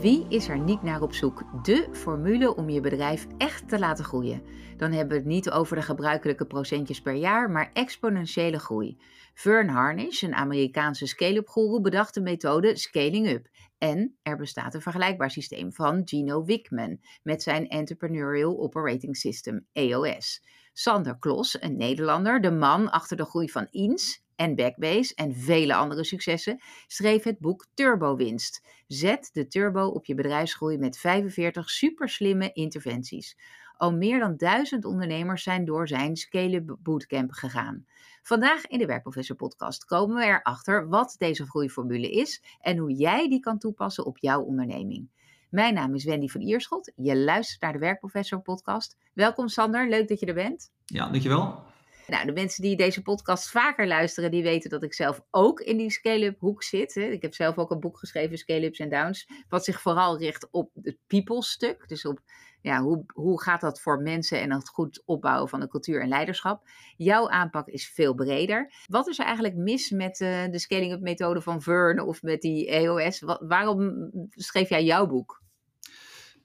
Wie is er niet naar op zoek? De formule om je bedrijf echt te laten groeien. Dan hebben we het niet over de gebruikelijke procentjes per jaar, maar exponentiële groei. Vern Harnish, een Amerikaanse scale-up guru, bedacht de methode Scaling Up. En er bestaat een vergelijkbaar systeem van Gino Wickman met zijn Entrepreneurial Operating System, EOS. Sander Klos, een Nederlander, de man achter de groei van Eens en Backbase en vele andere successen, schreef het boek Turbo Winst. Zet de turbo op je bedrijfsgroei met 45 superslimme interventies. Al meer dan duizend ondernemers zijn door zijn Scale Bootcamp gegaan. Vandaag in de Werkprofessor podcast komen we erachter wat deze groeiformule is en hoe jij die kan toepassen op jouw onderneming. Mijn naam is Wendy van Ierschot. Je luistert naar de Werkprofessor podcast. Welkom Sander, leuk dat je er bent. Ja, dankjewel. Nou, de mensen die deze podcast vaker luisteren, die weten dat ik zelf ook in die scale-up hoek zit. Ik heb zelf ook een boek geschreven, Scale-ups en Downs, wat zich vooral richt op het people stuk. Dus op ja, hoe, hoe gaat dat voor mensen en het goed opbouwen van de cultuur en leiderschap. Jouw aanpak is veel breder. Wat is er eigenlijk mis met uh, de scaling-up methode van Vern of met die EOS? waarom schreef jij jouw boek?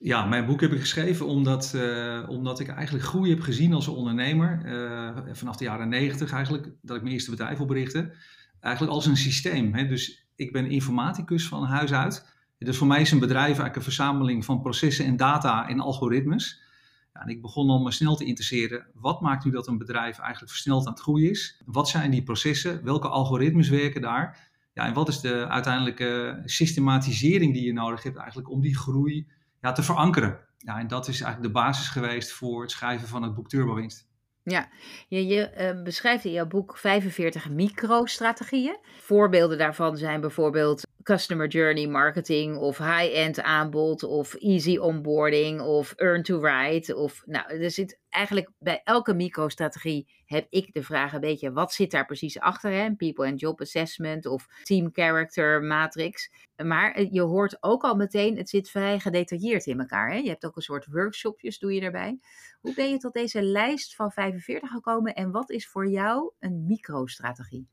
Ja, mijn boek heb ik geschreven omdat, uh, omdat ik eigenlijk groei heb gezien als ondernemer. Uh, vanaf de jaren negentig eigenlijk, dat ik mijn eerste bedrijf oprichtte. Eigenlijk als een systeem. Hè? Dus ik ben informaticus van huis uit. Dus voor mij is een bedrijf eigenlijk een verzameling van processen en data en algoritmes. Ja, en ik begon al me snel te interesseren. Wat maakt nu dat een bedrijf eigenlijk versneld aan het groeien is? Wat zijn die processen? Welke algoritmes werken daar? Ja, en wat is de uiteindelijke systematisering die je nodig hebt eigenlijk om die groei te verankeren. Ja, en dat is eigenlijk de basis geweest voor het schrijven van het boek Turbo Winst. Ja, je, je uh, beschrijft in jouw boek 45 micro-strategieën. Voorbeelden daarvan zijn bijvoorbeeld customer journey marketing of high-end aanbod of easy onboarding of earn to ride. Of, nou, er zit eigenlijk bij elke micro-strategie heb ik de vraag een beetje, wat zit daar precies achter? Hè? People and job assessment of team character matrix. Maar eh, je hoort ook al meteen, het zit vrij gedetailleerd in elkaar. Hè? Je hebt ook een soort workshopjes, doe je erbij. Hoe ben je tot deze lijst van 45 gekomen en wat is voor jou een micro-strategie?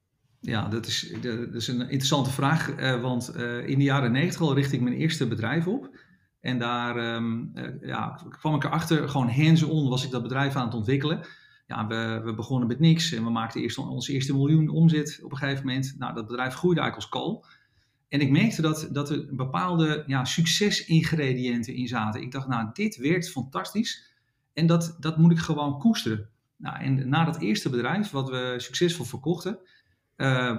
Ja, dat is, is een interessante vraag, eh, want eh, in de jaren 90 al richtte ik mijn eerste bedrijf op. En daar um, ja, kwam ik erachter, gewoon hands-on was ik dat bedrijf aan het ontwikkelen. Ja, we, we begonnen met niks en we maakten eerst onze eerste miljoen omzet op een gegeven moment. Nou, dat bedrijf groeide eigenlijk als kool. En ik merkte dat, dat er bepaalde ja, succesingrediënten in zaten. Ik dacht, nou, dit werkt fantastisch en dat, dat moet ik gewoon koesteren. Nou, en na dat eerste bedrijf, wat we succesvol verkochten,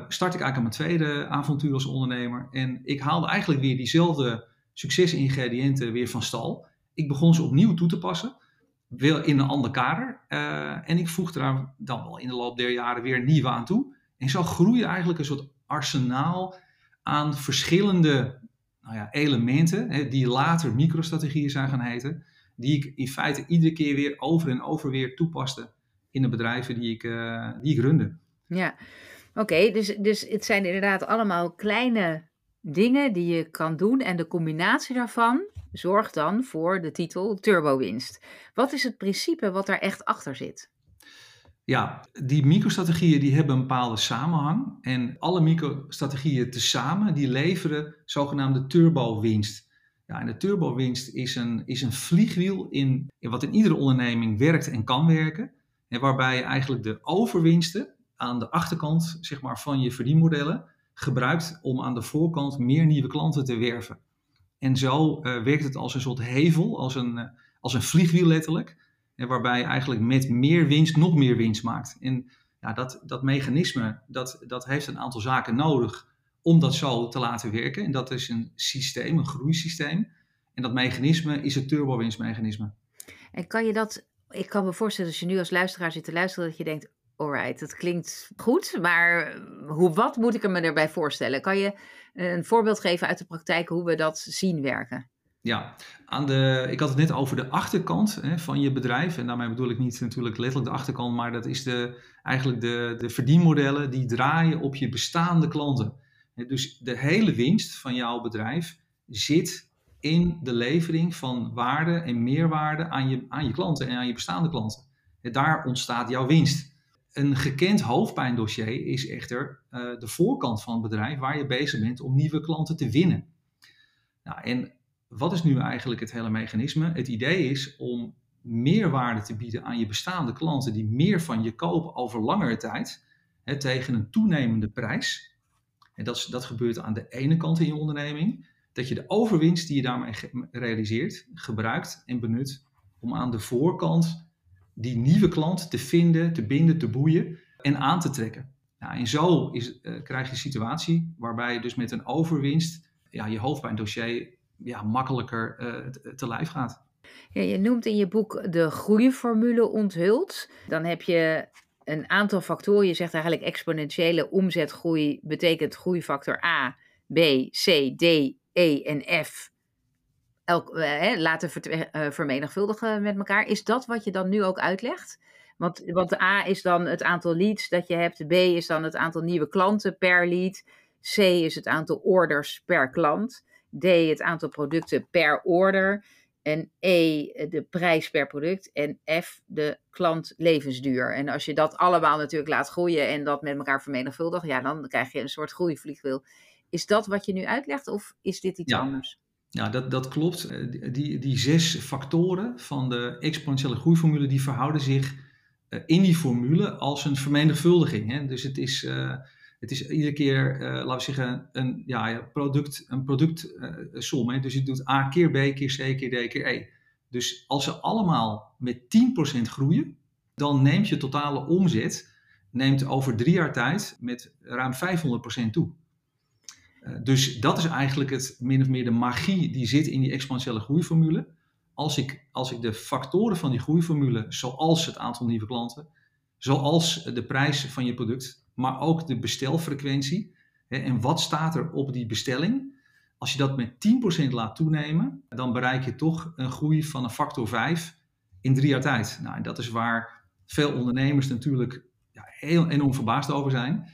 start ik eigenlijk aan mijn tweede avontuur als ondernemer. En ik haalde eigenlijk weer diezelfde succesingrediënten weer van stal. Ik begon ze opnieuw toe te passen, wel in een ander kader. Uh, en ik voegde daar dan wel in de loop der jaren weer nieuwe aan toe. En zo groeide eigenlijk een soort arsenaal aan verschillende nou ja, elementen, hè, die later microstrategieën zijn gaan heten, die ik in feite iedere keer weer over en over weer toepaste in de bedrijven die ik, uh, die ik runde. Ja, oké, dus, dus het zijn inderdaad allemaal kleine dingen die je kan doen en de combinatie daarvan zorgt dan voor de titel turbowinst. Wat is het principe wat daar echt achter zit? Ja, die microstrategieën die hebben een bepaalde samenhang. En alle microstrategieën tezamen die leveren zogenaamde turbowinst. Ja, en de turbowinst is een, is een vliegwiel in, in wat in iedere onderneming werkt en kan werken. En waarbij je eigenlijk de overwinsten aan de achterkant zeg maar, van je verdienmodellen gebruikt om aan de voorkant meer nieuwe klanten te werven. En zo uh, werkt het als een soort hevel, als een, uh, als een vliegwiel letterlijk. En waarbij je eigenlijk met meer winst nog meer winst maakt. En ja, dat, dat mechanisme, dat, dat heeft een aantal zaken nodig om dat zo te laten werken. En dat is een systeem, een groeisysteem. En dat mechanisme is het turbowinstmechanisme. En kan je dat, ik kan me voorstellen als je nu als luisteraar zit te luisteren, dat je denkt, alright, dat klinkt goed, maar hoe, wat moet ik me erbij voorstellen? Kan je een voorbeeld geven uit de praktijk hoe we dat zien werken? Ja, aan de, ik had het net over de achterkant hè, van je bedrijf. En daarmee bedoel ik niet natuurlijk letterlijk de achterkant, maar dat is de, eigenlijk de, de verdienmodellen die draaien op je bestaande klanten. Dus de hele winst van jouw bedrijf zit in de levering van waarde en meerwaarde aan je, aan je klanten en aan je bestaande klanten. Daar ontstaat jouw winst. Een gekend hoofdpijndossier is echter uh, de voorkant van het bedrijf waar je bezig bent om nieuwe klanten te winnen. Nou, en wat is nu eigenlijk het hele mechanisme? Het idee is om meer waarde te bieden aan je bestaande klanten die meer van je kopen over langere tijd hè, tegen een toenemende prijs. En dat, dat gebeurt aan de ene kant in je onderneming. Dat je de overwinst die je daarmee realiseert, gebruikt en benut om aan de voorkant die nieuwe klant te vinden, te binden, te boeien en aan te trekken. Nou, en zo is, uh, krijg je een situatie waarbij je dus met een overwinst ja, je hoofdpijndossier ja, makkelijker uh, te, te lijf gaat. Ja, je noemt in je boek de groeiformule onthuld. Dan heb je een aantal factoren. Je zegt eigenlijk exponentiële omzetgroei betekent groeifactor A, B, C, D, E en F. Elk, eh, laten uh, vermenigvuldigen met elkaar. Is dat wat je dan nu ook uitlegt? Want, want de A is dan het aantal leads dat je hebt. De B is dan het aantal nieuwe klanten per lead. C is het aantal orders per klant. D het aantal producten per order. En E, de prijs per product. En F, de klantlevensduur. En als je dat allemaal natuurlijk laat groeien en dat met elkaar vermenigvuldigt, ja, dan krijg je een soort groeivliegwiel. Is dat wat je nu uitlegt of is dit iets anders? Ja, dat, dat klopt. Eh, die, die zes factoren van de exponentiële groeiformule, die verhouden zich eh, in die formule als een vermenigvuldiging. Hè? Dus het is... Uh, het is iedere keer, laten we zeggen, een, ja, product, een productsom. Uh, dus je doet A keer B keer C keer D keer E. Dus als ze allemaal met 10% groeien, dan neemt je totale omzet neemt over drie jaar tijd met ruim 500% toe. Uh, dus dat is eigenlijk het min of meer de magie die zit in die exponentiële groeiformule. Als ik, als ik de factoren van die groeiformule, zoals het aantal nieuwe klanten, zoals de prijs van je product, maar ook de bestelfrequentie. Hè, en wat staat er op die bestelling? Als je dat met 10% laat toenemen, dan bereik je toch een groei van een factor 5 in drie jaar tijd. Nou, en dat is waar veel ondernemers natuurlijk ja, heel enorm verbaasd over zijn.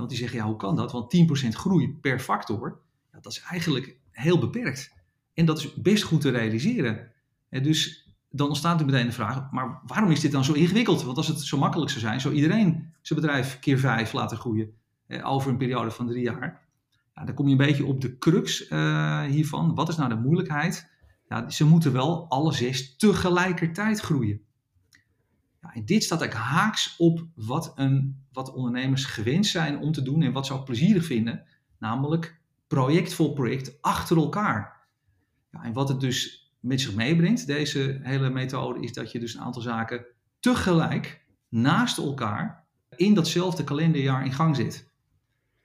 Want die zeggen, ja, hoe kan dat? Want 10% groei per factor, dat is eigenlijk heel beperkt. En dat is best goed te realiseren. En dus dan ontstaat er meteen de vraag, maar waarom is dit dan zo ingewikkeld? Want als het zo makkelijk zou zijn, zou iedereen zijn bedrijf keer vijf laten groeien eh, over een periode van drie jaar. Ja, dan kom je een beetje op de crux uh, hiervan. Wat is nou de moeilijkheid? Ja, ze moeten wel alle zes tegelijkertijd groeien. Ja, en dit staat eigenlijk haaks op wat, een, wat ondernemers gewend zijn om te doen en wat ze ook plezierig vinden, namelijk project voor project achter elkaar. Ja, en wat het dus met zich meebrengt, deze hele methode, is dat je dus een aantal zaken tegelijk naast elkaar in datzelfde kalenderjaar in gang zet.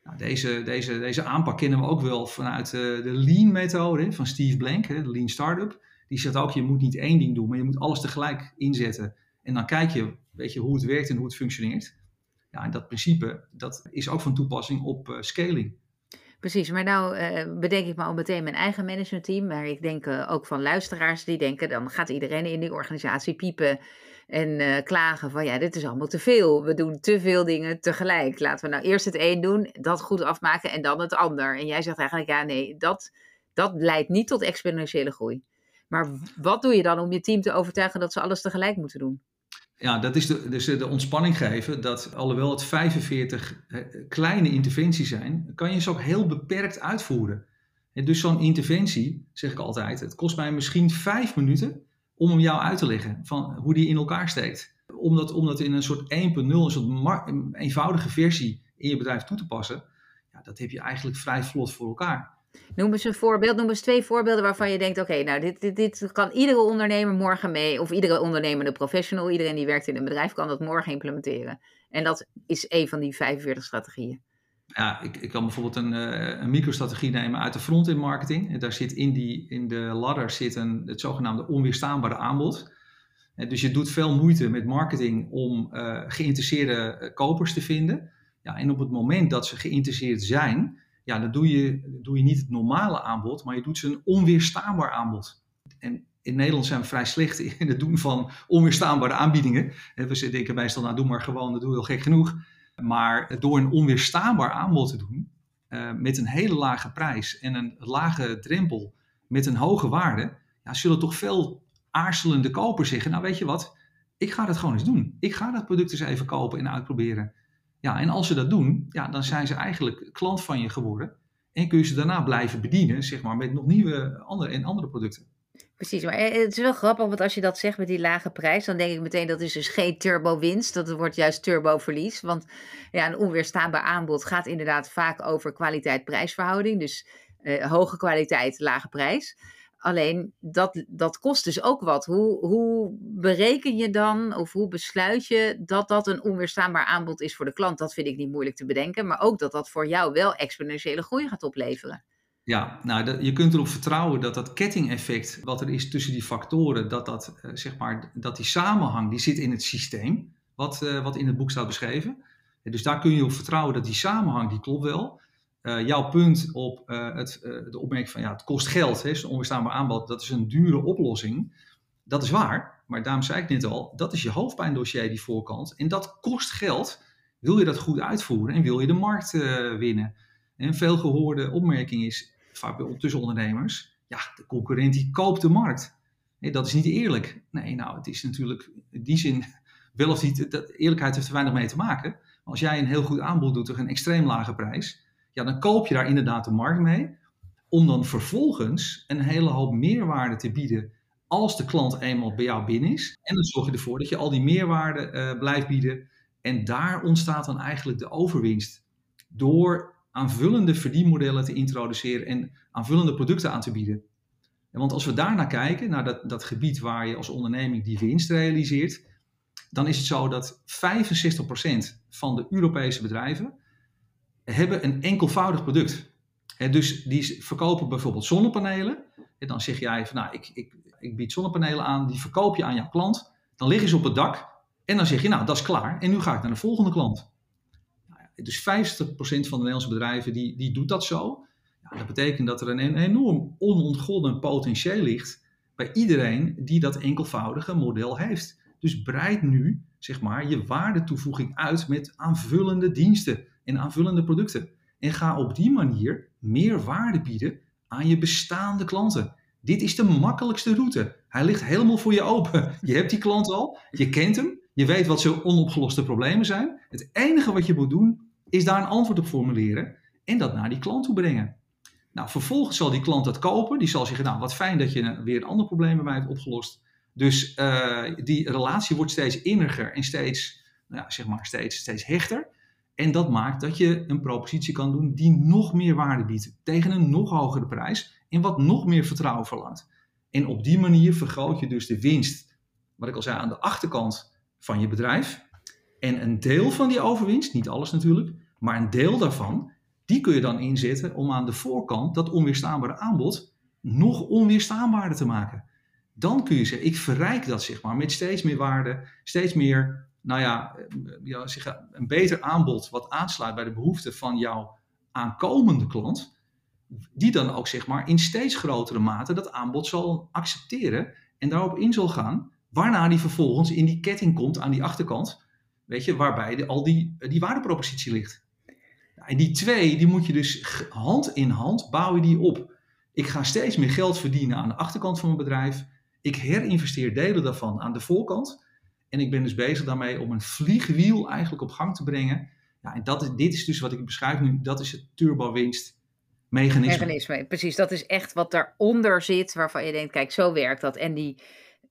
Nou, deze, deze, deze aanpak kennen we ook wel vanuit de, de Lean-methode van Steve Blank, de Lean Startup. Die zegt ook, je moet niet één ding doen, maar je moet alles tegelijk inzetten. En dan kijk je, weet je hoe het werkt en hoe het functioneert. Ja, en dat principe dat is ook van toepassing op uh, scaling. Precies, maar nou uh, bedenk ik me al meteen mijn eigen managementteam. Maar ik denk uh, ook van luisteraars die denken, dan gaat iedereen in die organisatie piepen en klagen van ja, dit is allemaal te veel. We doen te veel dingen tegelijk. Laten we nou eerst het een doen, dat goed afmaken en dan het ander. En jij zegt eigenlijk, ja nee, dat, dat leidt niet tot exponentiële groei. Maar wat doe je dan om je team te overtuigen dat ze alles tegelijk moeten doen? Ja, dat is de, dus de ontspanning geven dat alhoewel het 45 eh, kleine interventies zijn, kan je ze ook heel beperkt uitvoeren. En dus zo'n interventie, zeg ik altijd, het kost mij misschien vijf minuten om hem jou uit te leggen van hoe die in elkaar steekt. Om dat, om dat in een soort 1.0, een soort eenvoudige versie in je bedrijf toe te passen, ja, dat heb je eigenlijk vrij vlot voor elkaar. Noem eens een voorbeeld, noem eens twee voorbeelden waarvan je denkt: oké, nou, dit, dit, dit kan iedere ondernemer morgen mee, of iedere ondernemende professional, iedereen die werkt in een bedrijf, kan dat morgen implementeren. En dat is een van die 45 strategieën. Ja, ik, ik kan bijvoorbeeld een, uh, een microstrategie nemen uit de front-end marketing. En daar zit in, die, in de ladder zit een, het zogenaamde onweerstaanbare aanbod. En dus je doet veel moeite met marketing om uh, geïnteresseerde eh, kopers te vinden. Ja, en op het moment dat ze geïnteresseerd zijn, ja, dan doe je, doe je niet het normale aanbod, maar je doet ze een onweerstaanbaar aanbod. En in Nederland zijn we vrij slecht in het doen van onweerstaanbare aanbiedingen. We denken meestal, nou doe maar gewoon, dat doe je al gek genoeg. Maar door een onweerstaanbaar aanbod te doen, uh, met een hele lage prijs en een lage drempel met een hoge waarde, ja, zullen toch veel aarzelende kopers zeggen, nou weet je wat, ik ga dat gewoon eens doen. Ik ga dat product eens even kopen en uitproberen. Ja, en als ze dat doen, ja, dan zijn ze eigenlijk klant van je geworden. En kun je ze daarna blijven bedienen, zeg maar, met nog nieuwe andere, en andere producten. Precies, maar eh, het is wel grappig, want als je dat zegt met die lage prijs, dan denk ik meteen dat is dus geen turbo-winst, dat wordt juist turbo-verlies. Want ja, een onweerstaanbaar aanbod gaat inderdaad vaak over kwaliteit-prijsverhouding. Dus uh, hoge kwaliteit, lage prijs. Alleen dat, dat kost dus ook wat. Hoe, hoe bereken je dan of hoe besluit je dat dat een onweerstaanbaar aanbod is voor de klant? Dat vind ik niet moeilijk te bedenken, maar ook dat dat voor jou wel exponentiële groei gaat opleveren. Ja, nou, je kunt erop vertrouwen dat dat kettingeffect, wat er is tussen die factoren, dat, dat, uh, zeg maar, dat die samenhang, die zit in het systeem, wat, uh, wat in het boek staat beschreven. dus daar kun je op vertrouwen dat die samenhang, die klopt wel. Uh, jouw punt op het, de opmerking van ja, het kost geld, hè, zo'n onweerstaanbaar aanbod, dat is een dure oplossing. Dat is waar, maar daarom zei ik net al, dat is je hoofdpijndossier, die voorkant. En dat kost geld. Wil je dat goed uitvoeren en wil je de markt winnen? En een veel gehoorde opmerking is, vaak tussen ondernemers, ja, de concurrent die koopt de markt. Dat is niet eerlijk. Nee, nou, het is natuurlijk in die zin wel of niet, dat, eerlijkheid heeft er weinig mee te maken. Maar als jij een heel goed aanbod doet tegen een extreem lage prijs, ja, dan koop je daar inderdaad de markt mee, om dan vervolgens een hele hoop meerwaarde te bieden als de klant eenmaal bij jou binnen is. En dan zorg je ervoor dat je al die meerwaarde uh, blijft bieden. En daar ontstaat dan eigenlijk de overwinst. Door aanvullende verdienmodellen te introduceren en aanvullende producten aan te bieden. want als we daarnaar kijken, naar dat, dat gebied waar je als onderneming die winst realiseert, dan is het zo dat 65% van de Europese bedrijven hebben een enkelvoudig product. Dus die verkopen bijvoorbeeld zonnepanelen. En dan zeg jij van nou, ik, ik, ik bied zonnepanelen aan, die verkoop je aan jouw klant. Dan liggen ze op het dak en dan zeg je nou, dat is klaar en nu ga ik naar de volgende klant dus 50% van de Nederlandse bedrijven die, die doet dat zo. Ja, dat betekent dat er een enorm onontgonnen potentieel ligt bij iedereen die dat enkelvoudige model heeft. Dus breid nu zeg maar, je waardetoevoeging uit met aanvullende diensten en aanvullende producten. En ga op die manier meer waarde bieden aan je bestaande klanten. Dit is de makkelijkste route. Hij ligt helemaal voor je open. Je hebt die klant al, je kent hem, je weet wat zijn onopgeloste problemen zijn. Het enige wat je moet doen is daar een antwoord op formuleren en dat naar die klant toe brengen. Nou, vervolgens zal die klant dat kopen. Die zal zeggen, nou, wat fijn dat je weer een ander probleem bij mij hebt opgelost. Dus uh, die relatie wordt steeds inniger en steeds, nou zeg maar, steeds, steeds hechter. En dat maakt dat je een propositie kan doen die nog meer waarde biedt. Tegen een nog hogere prijs en wat nog meer vertrouwen verlangt. En op die manier vergroot je dus de winst, wat ik al zei, aan de achterkant van je bedrijf. En een deel van die overwinst, niet alles natuurlijk, maar een deel daarvan, die kun je dan inzetten om aan de voorkant dat onweerstaanbare aanbod nog onweerstaanbaarder te maken. Dan kun je zeggen, ik verrijk dat zeg maar met steeds meer waarde, steeds meer, nou ja, eh, ja zeg, een beter aanbod wat aansluit bij de behoeften van jouw aankomende klant, die dan ook zeg maar in steeds grotere mate dat aanbod zal accepteren en daarop in zal gaan, waarna die vervolgens in die ketting komt aan die achterkant Weet je, waarbij de, al die, die waardepropositie ligt. En die twee, die moet je dus hand in hand, bouw je die op. Ik ga steeds meer geld verdienen aan de achterkant van mijn bedrijf. Ik herinvesteer delen daarvan aan de voorkant. En ik ben dus bezig daarmee om een vliegwiel eigenlijk op gang te brengen. Ja, en dat is, dit is dus wat ik beschrijf nu, dat is het turbo-winst mechanisme. mechanisme. Precies, dat is echt wat daaronder zit, waarvan je denkt, kijk, zo werkt dat. En die,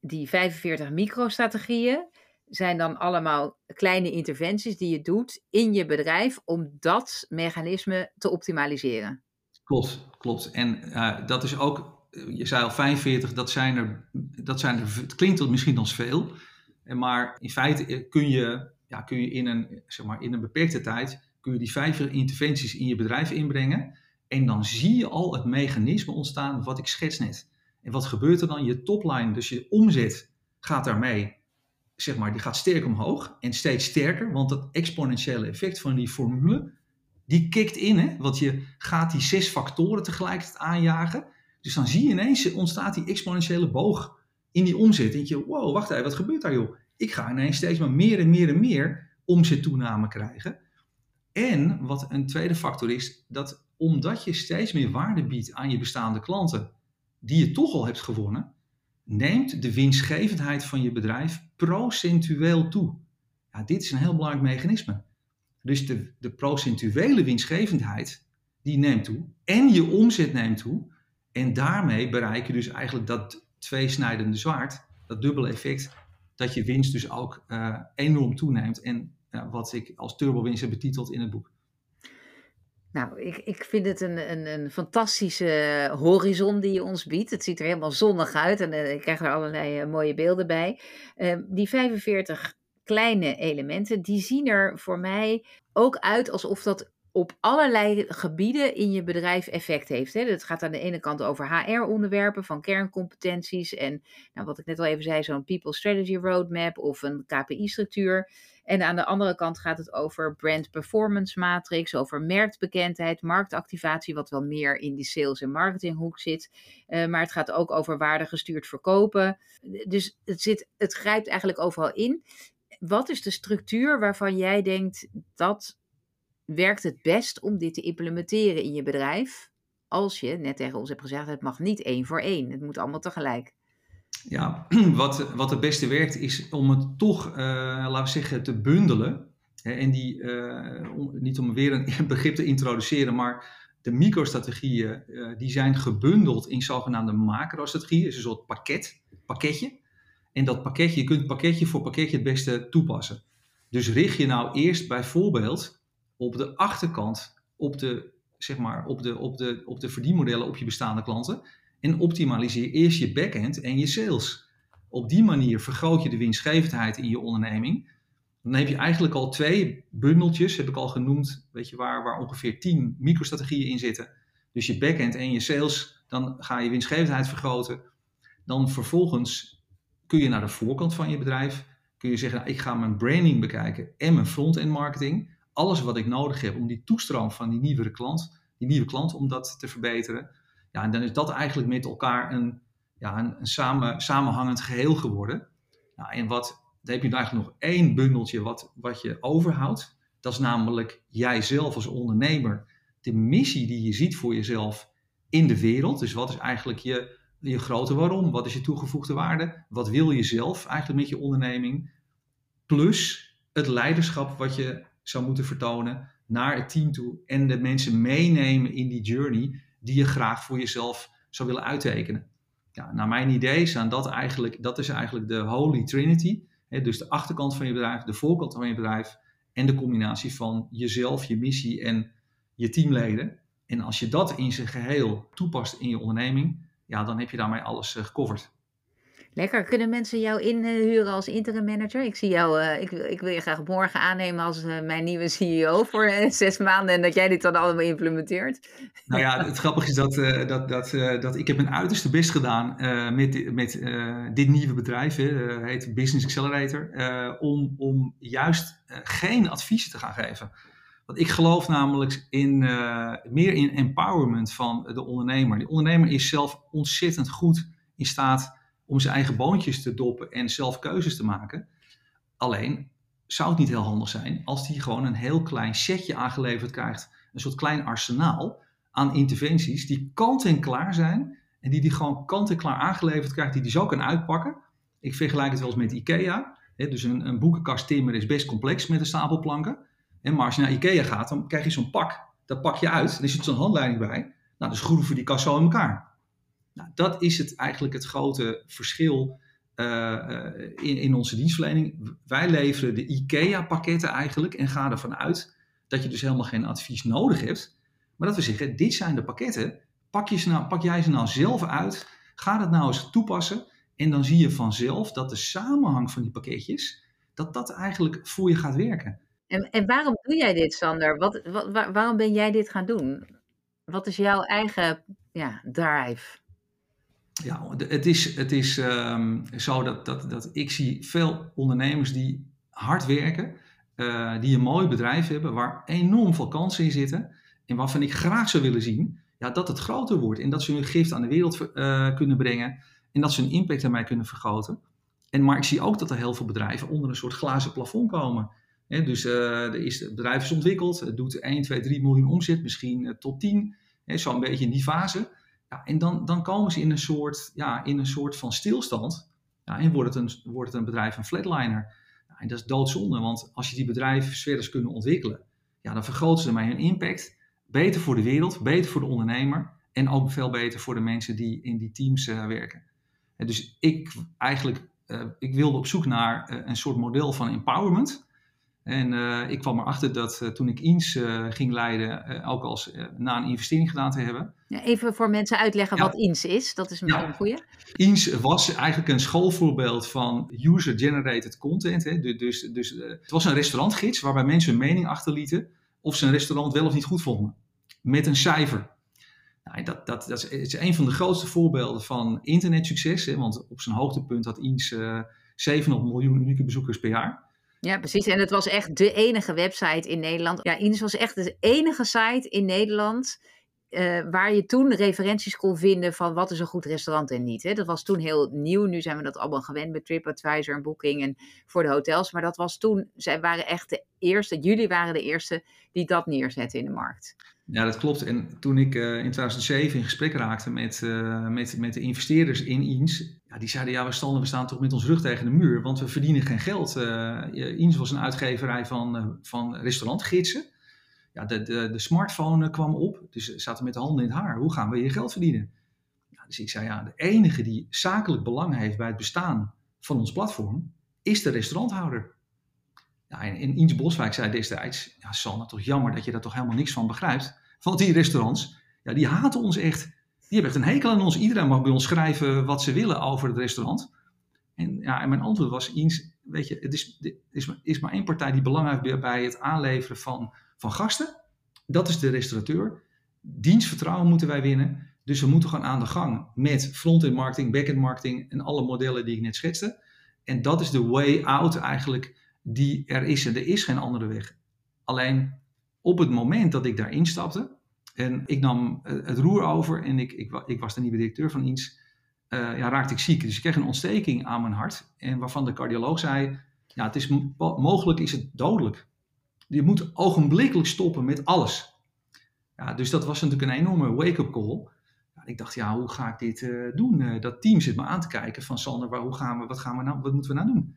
die 45 micro-strategieën, zijn dan allemaal kleine interventies die je doet in je bedrijf om dat mechanisme te optimaliseren. Klopt, klopt. En uh, dat is ook, je zei al 45, dat zijn er, dat zijn er het klinkt misschien als veel, maar in feite eh, kun je, ja, kun je in, een, zeg maar, in een beperkte tijd kun je die vijf interventies in je bedrijf inbrengen. En dan zie je al het mechanisme ontstaan wat ik schets net. En wat gebeurt er dan? Je topline, dus je omzet, gaat daarmee zeg maar, die gaat sterk omhoog en steeds sterker, want dat exponentiële effect van die formule, die kikt in, hè? want je gaat die zes factoren tegelijkertijd aanjagen. Dus dan zie je ineens, ontstaat die exponentiële boog in die omzet. En denk je, wow, wacht even, wat gebeurt daar joh? Ik ga ineens steeds maar meer en meer en meer omzettoename krijgen. En wat een tweede factor is, dat omdat je steeds meer waarde biedt aan je bestaande klanten, die je toch al hebt gewonnen, neemt de winstgevendheid van je bedrijf procentueel toe. Ja, dit is een heel belangrijk mechanisme. Dus de, de procentuele winstgevendheid, die neemt toe. En je omzet neemt toe. En daarmee bereik je dus eigenlijk dat tweesnijdende zwaard, dat dubbele effect, dat je winst dus ook uh, enorm toeneemt. En uh, wat ik als turbowinst heb betiteld in het boek. Nou, ik, ik vind het een, een, een fantastische horizon die je ons biedt. Het ziet er helemaal zonnig uit en uh, ik krijg er allerlei mooie beelden bij. Ehm, die 45 kleine elementen, die zien er voor mij ook uit alsof dat op allerlei gebieden in je bedrijf effect heeft. Het gaat aan de ene kant over HR-onderwerpen van kerncompetenties en nou, wat ik net al even zei, zo'n People Strategy Roadmap of een KPI-structuur. En aan de andere kant gaat het over brand performance matrix, over merkbekendheid, marktactivatie, wat wel meer in die sales- en marketinghoek zit. Uh, maar het gaat ook over waardegestuurd verkopen. Dus het, zit, het grijpt eigenlijk overal in. Wat is de structuur waarvan jij denkt dat werkt het best om dit te implementeren in je bedrijf? Als je net tegen ons hebt gezegd, het mag niet één voor één. Het moet allemaal tegelijk. Ja, wat, wat het beste werkt is om het toch, uh, laten we zeggen, te bundelen. En die, om, niet om weer een begrip te introduceren, maar de microstrategieën uh, die zijn gebundeld in zogenaamde macro-strategieën. is een soort pakket, pakketje. En dat pakketje, je kunt pakketje voor pakketje het beste toepassen. Dus richt je nou eerst bijvoorbeeld op de achterkant op de, zeg maar, op de, op de, op de verdienmodellen op je bestaande klanten. En optimaliseer eerst je backend en je sales. Op die manier vergroot je de winstgevendheid in je onderneming. Dan heb je eigenlijk al twee bundeltjes, heb ik al genoemd, weet je, waar, waar ongeveer 10 microstrategieën in zitten. Dus je backend en je sales, dan ga je winstgevendheid vergroten. Dan vervolgens kun je naar de voorkant van je bedrijf, kun je zeggen, nou, ik ga mijn branding bekijken en mijn front-end marketing. Alles wat ik nodig heb om die toestroom van die nieuwe klant, die nieuwe klant, om dat te verbeteren. Ja, en dan is dat eigenlijk met elkaar een, ja, een, een samen, samenhangend geheel geworden. Nou, en wat, dan heb je eigenlijk nog één bundeltje wat, wat je overhoudt. Dat is namelijk jijzelf als ondernemer. De missie die je ziet voor jezelf in de wereld. Dus wat is eigenlijk je, je grote waarom? Wat is je toegevoegde waarde? Wat wil je zelf eigenlijk met je onderneming? Plus het leiderschap wat je zou moeten vertonen naar het team toe en de mensen meenemen in die journey die je graag voor jezelf zou willen uittekenen. Ja, naar mijn idee zijn dat eigenlijk, dat is eigenlijk de Holy Trinity. Hè, dus de achterkant van je bedrijf, de voorkant van je bedrijf en de combinatie van jezelf, je missie en je teamleden. En als je dat in zijn geheel toepast in je onderneming, ja, dan heb je daarmee alles uh, gecoverd. Lekker. Kunnen mensen jou inhuren als interim manager? Ik zie jou, uh, ik, ik, wil je graag morgen aannemen als uh, mijn nieuwe CEO voor uh, zes maanden en dat jij dit dan allemaal implementeert. Nou ja, het grappige is dat, dat, dat, dat ik heb mijn uiterste best gedaan met, met dit nieuwe bedrijf, hè, heet Business Accelerator, om, om juist geen adviezen te gaan geven. Want ik geloof namelijk in, meer in empowerment van de ondernemer. Die ondernemer is zelf ontzettend goed in staat om zijn eigen boontjes te doppen en zelf keuzes te maken. Alleen zou het niet heel handig zijn als hij gewoon een heel klein setje aangeleverd krijgt, een soort klein arsenaal aan interventies die kant en klaar zijn en die hij gewoon kant en klaar aangeleverd krijgt, die hij zo kan uitpakken. Ik vergelijk het wel eens met IKEA. Dus een, een boekenkast timmer is best complex met een stapel planken. En maar als je naar IKEA gaat, dan krijg je zo'n pak. Dat pak je uit, er zit zo'n handleiding bij. Nou, dus groeven die kast zo in elkaar. Nou, dat is het eigenlijk het grote verschil uh, in, in onze dienstverlening. Wij leveren de IKEA-pakketten eigenlijk en gaan ervan uit dat je dus helemaal geen advies nodig hebt. Maar dat we zeggen, dit zijn de pakketten, pak, je ze nou, pak jij ze nou zelf uit, ga dat nou eens toepassen en dan zie je vanzelf dat de samenhang van die pakketjes, dat dat eigenlijk voor je gaat werken. En, en waarom doe jij dit, Sander? Wat, wat, waarom ben jij dit gaan doen? Wat is jouw eigen ja, drive? Ja, het is, het is um, zo dat, dat, dat ik zie veel ondernemers die hard werken, uh, die een mooi bedrijf hebben, waar enorm veel kansen in zitten en waarvan ik graag zou willen zien ja, dat het groter wordt en dat ze hun gift aan de wereld uh, kunnen brengen en dat ze hun impact daarmee kunnen vergroten. En, maar ik zie ook dat er heel veel bedrijven onder een soort glazen plafond komen. He, dus uh, het bedrijf is ontwikkeld, het doet 1, 2, 3 miljoen omzet, misschien tot 10, zo'n beetje in die fase. En dan, dan komen ze in een soort, ja, in een soort van stilstand. Ja, en wordt het, een, wordt het een bedrijf een flatliner. Ja, en dat is doodzonde, want als je die bedrijven verder kunnen ontwikkelen, ja, dan vergroten ze ermee hun impact. Beter voor de wereld, beter voor de ondernemer en ook veel beter voor de mensen die in die teams uh, werken. En dus ik eigenlijk, uh, ik wilde op zoek naar uh, een soort model van empowerment. En uh, ik kwam erachter dat uh, toen ik INS uh, ging leiden, ook als na een investering gedaan te hebben. Ja, even voor mensen uitleggen ja. wat INS is, dat is een ja. goede. INS was eigenlijk een schoolvoorbeeld van user-generated content. Hè. Dus, dus het was een restaurantgids waarbij mensen hun mening achterlieten of ze een restaurant wel of niet goed vonden. Met een cijfer. Nou, dat, dat, dat is, is, een van de grootste voorbeelden van internetsucces. Hè, want op zijn hoogtepunt had INS 700 miljoen unieke bezoekers per jaar. Ja, precies. En het was echt de enige website in Nederland. Ja, Ines was echt de enige site in Nederland uh, waar je toen referenties kon vinden van wat is een goed restaurant en niet. Hè. Dat was toen heel nieuw. Nu zijn we dat allemaal gewend met TripAdvisor en Booking en voor de hotels. Maar dat was toen, zij waren echt de eerste, jullie waren de eerste die dat neerzetten in de markt. Ja, dat klopt. En toen ik uh, in 2007 in gesprek raakte met, uh, met, met de investeerders in INS, ja, die zeiden ja, we, stonden, we staan toch met ons rug tegen de muur, want we verdienen geen geld. INS was een uitgeverij van, van restaurantgidsen. Ja, de, de, de smartphone kwam op, dus ze zaten met de handen in het haar. Hoe gaan we je geld verdienen? Dus ik zei ja, de enige die zakelijk belang heeft bij het bestaan van ons platform, is de restauranthouder. Ja, en, en Boswijk zei destijds, ja Sanne, toch jammer dat je daar toch helemaal niks van begrijpt. Want die restaurants, ja, die haten ons echt. Die hebben echt een hekel aan ons. Iedereen mag bij ons schrijven wat ze willen over het restaurant. En, ja, en mijn antwoord was, Iens, weet je, het is, is, is maar één partij die belang heeft bij het aanleveren van, van gasten. Dat is de restaurateur. Dienstvertrouwen moeten wij winnen. Dus we moeten gewoon aan de gang met front-end marketing, back-end marketing en alle modellen die ik net schetste. En dat is de way out eigenlijk die er is. En er is geen andere weg. Alleen op het moment dat ik daar instapte en ik nam het roer over en ik, ik, ik was de nieuwe directeur van iets, uh, ja, raakte ik ziek. Dus ik kreeg een ontsteking aan mijn hart. En waarvan de cardioloog zei, ja, het is mogelijk is het dodelijk. Je moet ogenblikkelijk stoppen met alles. Ja, dus dat was natuurlijk een enorme wake-up call. Ja, ik dacht, ja, hoe ga ik dit uh, doen? Uh, dat team zit me aan te kijken van Sander, waar, hoe gaan we, wat, gaan we nou, wat moeten we nou doen?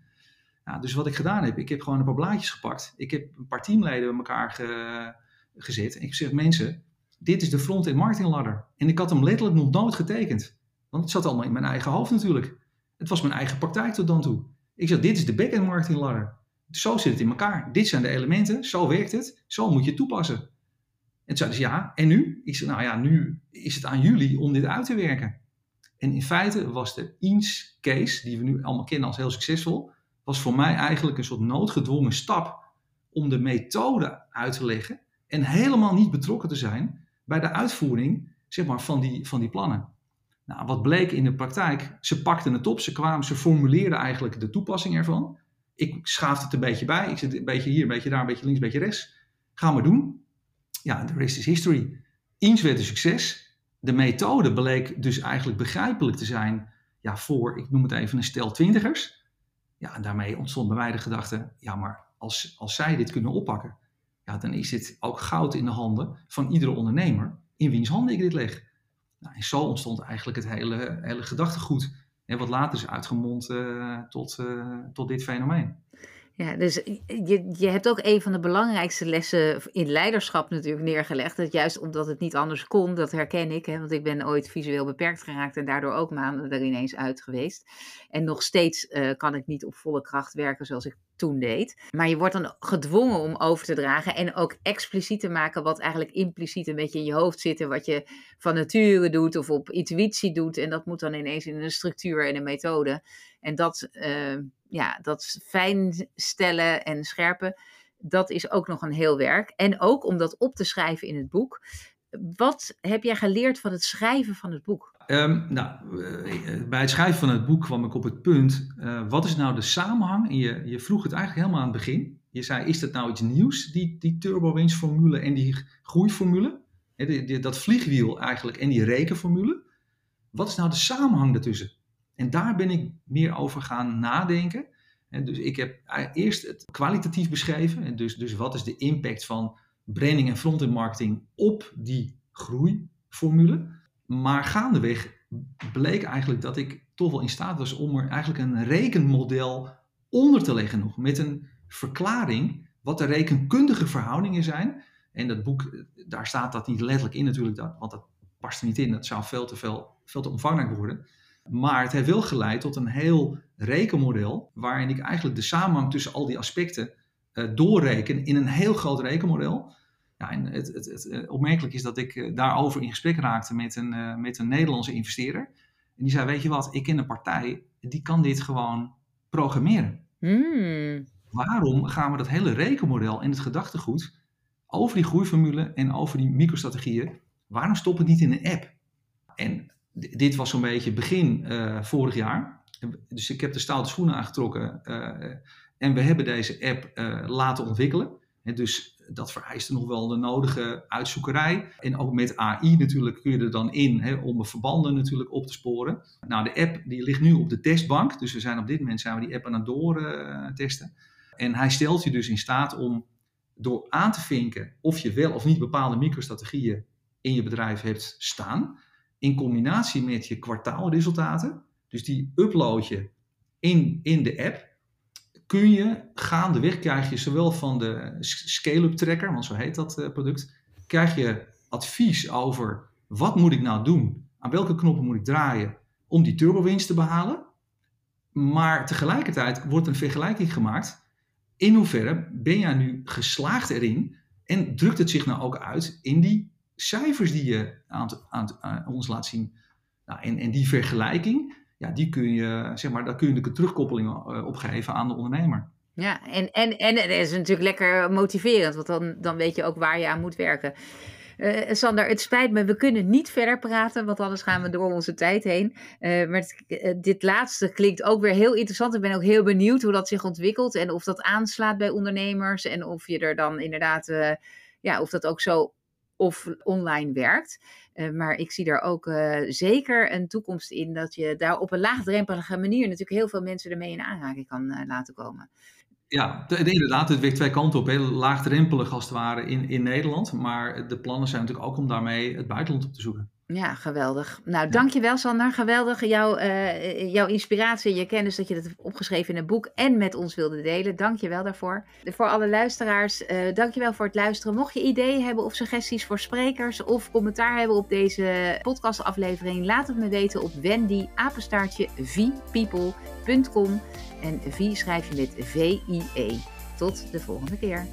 Ja, dus wat ik gedaan heb, ik heb gewoon een paar blaadjes gepakt. Ik heb een paar teamleden bij elkaar ge, gezet. En ik zeg, mensen, dit is de front-end marketing ladder. En ik had hem letterlijk nog nooit getekend. Want het zat allemaal in mijn eigen hoofd natuurlijk. Het was mijn eigen praktijk tot dan toe. Ik zeg, dit is de back-end marketing ladder. Zo zit het in elkaar. Dit zijn de elementen, zo werkt het, zo moet je het toepassen. En toen zeiden ze, ja, en nu? Ik zei, nou ja, nu is het aan jullie om dit uit te werken. En in feite was de INS case, die we nu allemaal kennen als heel succesvol, was voor mij eigenlijk een soort noodgedwongen stap om de methode uit te leggen en helemaal niet betrokken te zijn bij de uitvoering zeg maar, van, die, van die plannen. Nou, wat bleek in de praktijk? Ze pakten het op, ze kwamen, ze formuleerden eigenlijk de toepassing ervan. Ik schaafde het een beetje bij. Ik zit een beetje hier, een beetje daar, een beetje links, een beetje rechts. Gaan we doen. Ja, de rest is history. Eens werd een succes. De methode bleek dus eigenlijk begrijpelijk te zijn ja, voor, ik noem het even, een stel twintigers. Ja, en daarmee ontstond bij mij de gedachte, ja, maar als, als zij dit kunnen oppakken, ja, dan is dit ook goud in de handen van iedere ondernemer in wiens handen ik dit leg. Nou, en zo ontstond eigenlijk het hele, hele gedachtegoed. En wat later is uitgemond uh, tot, uh, tot dit fenomeen. Ja, dus je, je hebt ook een van de belangrijkste lessen in leiderschap natuurlijk neergelegd. Dat juist omdat het niet anders kon, dat herken ik. Hè, want ik ben ooit visueel beperkt geraakt en daardoor ook maanden er ineens uit geweest. En nog steeds uh, kan ik niet op volle kracht werken zoals ik toen deed. Maar je wordt dan gedwongen om over te dragen en ook expliciet te maken wat eigenlijk impliciet een beetje in je hoofd zit. En wat je van nature doet of op intuïtie doet. En dat moet dan ineens in een structuur en een methode. En dat... Uh, ja, dat fijnstellen en scherpen, dat is ook nog een heel werk. En ook om dat op te schrijven in het boek. Wat heb jij geleerd van het schrijven van het boek? Um, nou, eh, bij het schrijven van het boek kwam ik op het punt, uh, wat is nou de samenhang? En je, je vroeg het eigenlijk helemaal aan het begin. Je zei, is dat nou iets nieuws, die, die turbo formule en die groeiformule? dat vliegwiel eigenlijk en die rekenformule. Wat is nou de samenhang daartussen? En daar ben ik meer over gaan nadenken. En dus ik heb eerst het kwalitatief beschreven. En dus, dus wat is de impact van branding en front-end marketing op die groeiformule? Maar gaandeweg bleek eigenlijk dat ik toch wel in staat was om er eigenlijk een rekenmodel onder te leggen nog. Met een verklaring wat de rekenkundige verhoudingen zijn. En dat boek, daar staat dat niet letterlijk in natuurlijk, want dat past er niet in. Dat zou veel te, veel, veel te omvangrijk worden. Maar het heeft wel geleid tot een heel rekenmodel, waarin ik eigenlijk de samenhang tussen al die aspecten uh, doorreken in een heel groot rekenmodel. Ja, en het, het, het, eh, opmerkelijk is dat ik eh, daarover in gesprek raakte met een, met een Nederlandse investeerder. En die zei, weet je wat, ik ken een partij, die kan dit gewoon programmeren. Hmm. Waarom gaan we dat hele rekenmodel en het gedachtegoed over die groeiformule en over die microstrategieën, waarom stoppen het niet in een app? En dit was zo'n beetje begin uh, vorig jaar. Dus ik heb de stoute schoenen aangetrokken uh, en we hebben deze app uh, laten ontwikkelen. En dus dat vereist nog wel de nodige uitzoekerij. En ook met AI natuurlijk kun je er dan in hè, om verbanden natuurlijk op te sporen. Nou, de app die ligt nu op de testbank. Dus we zijn op dit moment zijn we die app aan het doortesten. en hij stelt je dus in staat om door aan te vinken of je wel of niet bepaalde microstrategieën in je bedrijf hebt staan. In combinatie met je kwartaalresultaten. Dus die upload je in, in de app kun je gaandeweg krijg je zowel van de scale-up tracker, want zo heet dat uh, product, krijg je advies over wat moet ik nou doen, aan welke knoppen moet ik draaien om die turbowinst te behalen. Maar tegelijkertijd wordt een vergelijking gemaakt. In hoeverre ben jij nu geslaagd erin en drukt het zich nou ook uit in die cijfers die je aan, aan, ons laat zien? Nou, en die vergelijking, ja, die kun je, zeg maar, daar kun je de terugkoppeling uh, op geven aan de ondernemer. Ja, en, en, en het is natuurlijk lekker motiverend, want dan, dan weet je ook waar je aan moet werken. Uh, Sander, het spijt me, we kunnen niet verder praten, want anders gaan we door onze tijd heen. Uh, maar dit laatste klinkt ook weer heel interessant. Ik ben ook heel benieuwd hoe dat zich ontwikkelt en of dat aanslaat bij ondernemers en of je er dan inderdaad, ja, of dat ook zo of online werkt. Uh, maar ik zie daar ook uh, zeker een toekomst in dat je daar op een laagdrempelige manier natuurlijk heel veel mensen ermee in aanraking kan uh, laten komen. Ja, inderdaad, het werkt twee kanten op. Heel laagdrempelig als het ware in, in Nederland. Maar de plannen zijn natuurlijk ook om daarmee het buitenland op te zoeken. Ja, geweldig. Nou, dankjewel Sander. Geweldig. Jouw, uh, jouw inspiratie en je kennis dat je dat hebt opgeschreven in een boek en met ons wilde delen. Dankjewel daarvoor. Voor alle luisteraars, uh, dankjewel voor het luisteren. Mocht je ideeën hebben of suggesties voor sprekers of commentaar hebben op deze podcastaflevering, laat het me weten op wendy vpeople.com en V schrijf je met V-I-E. Tot de volgende keer.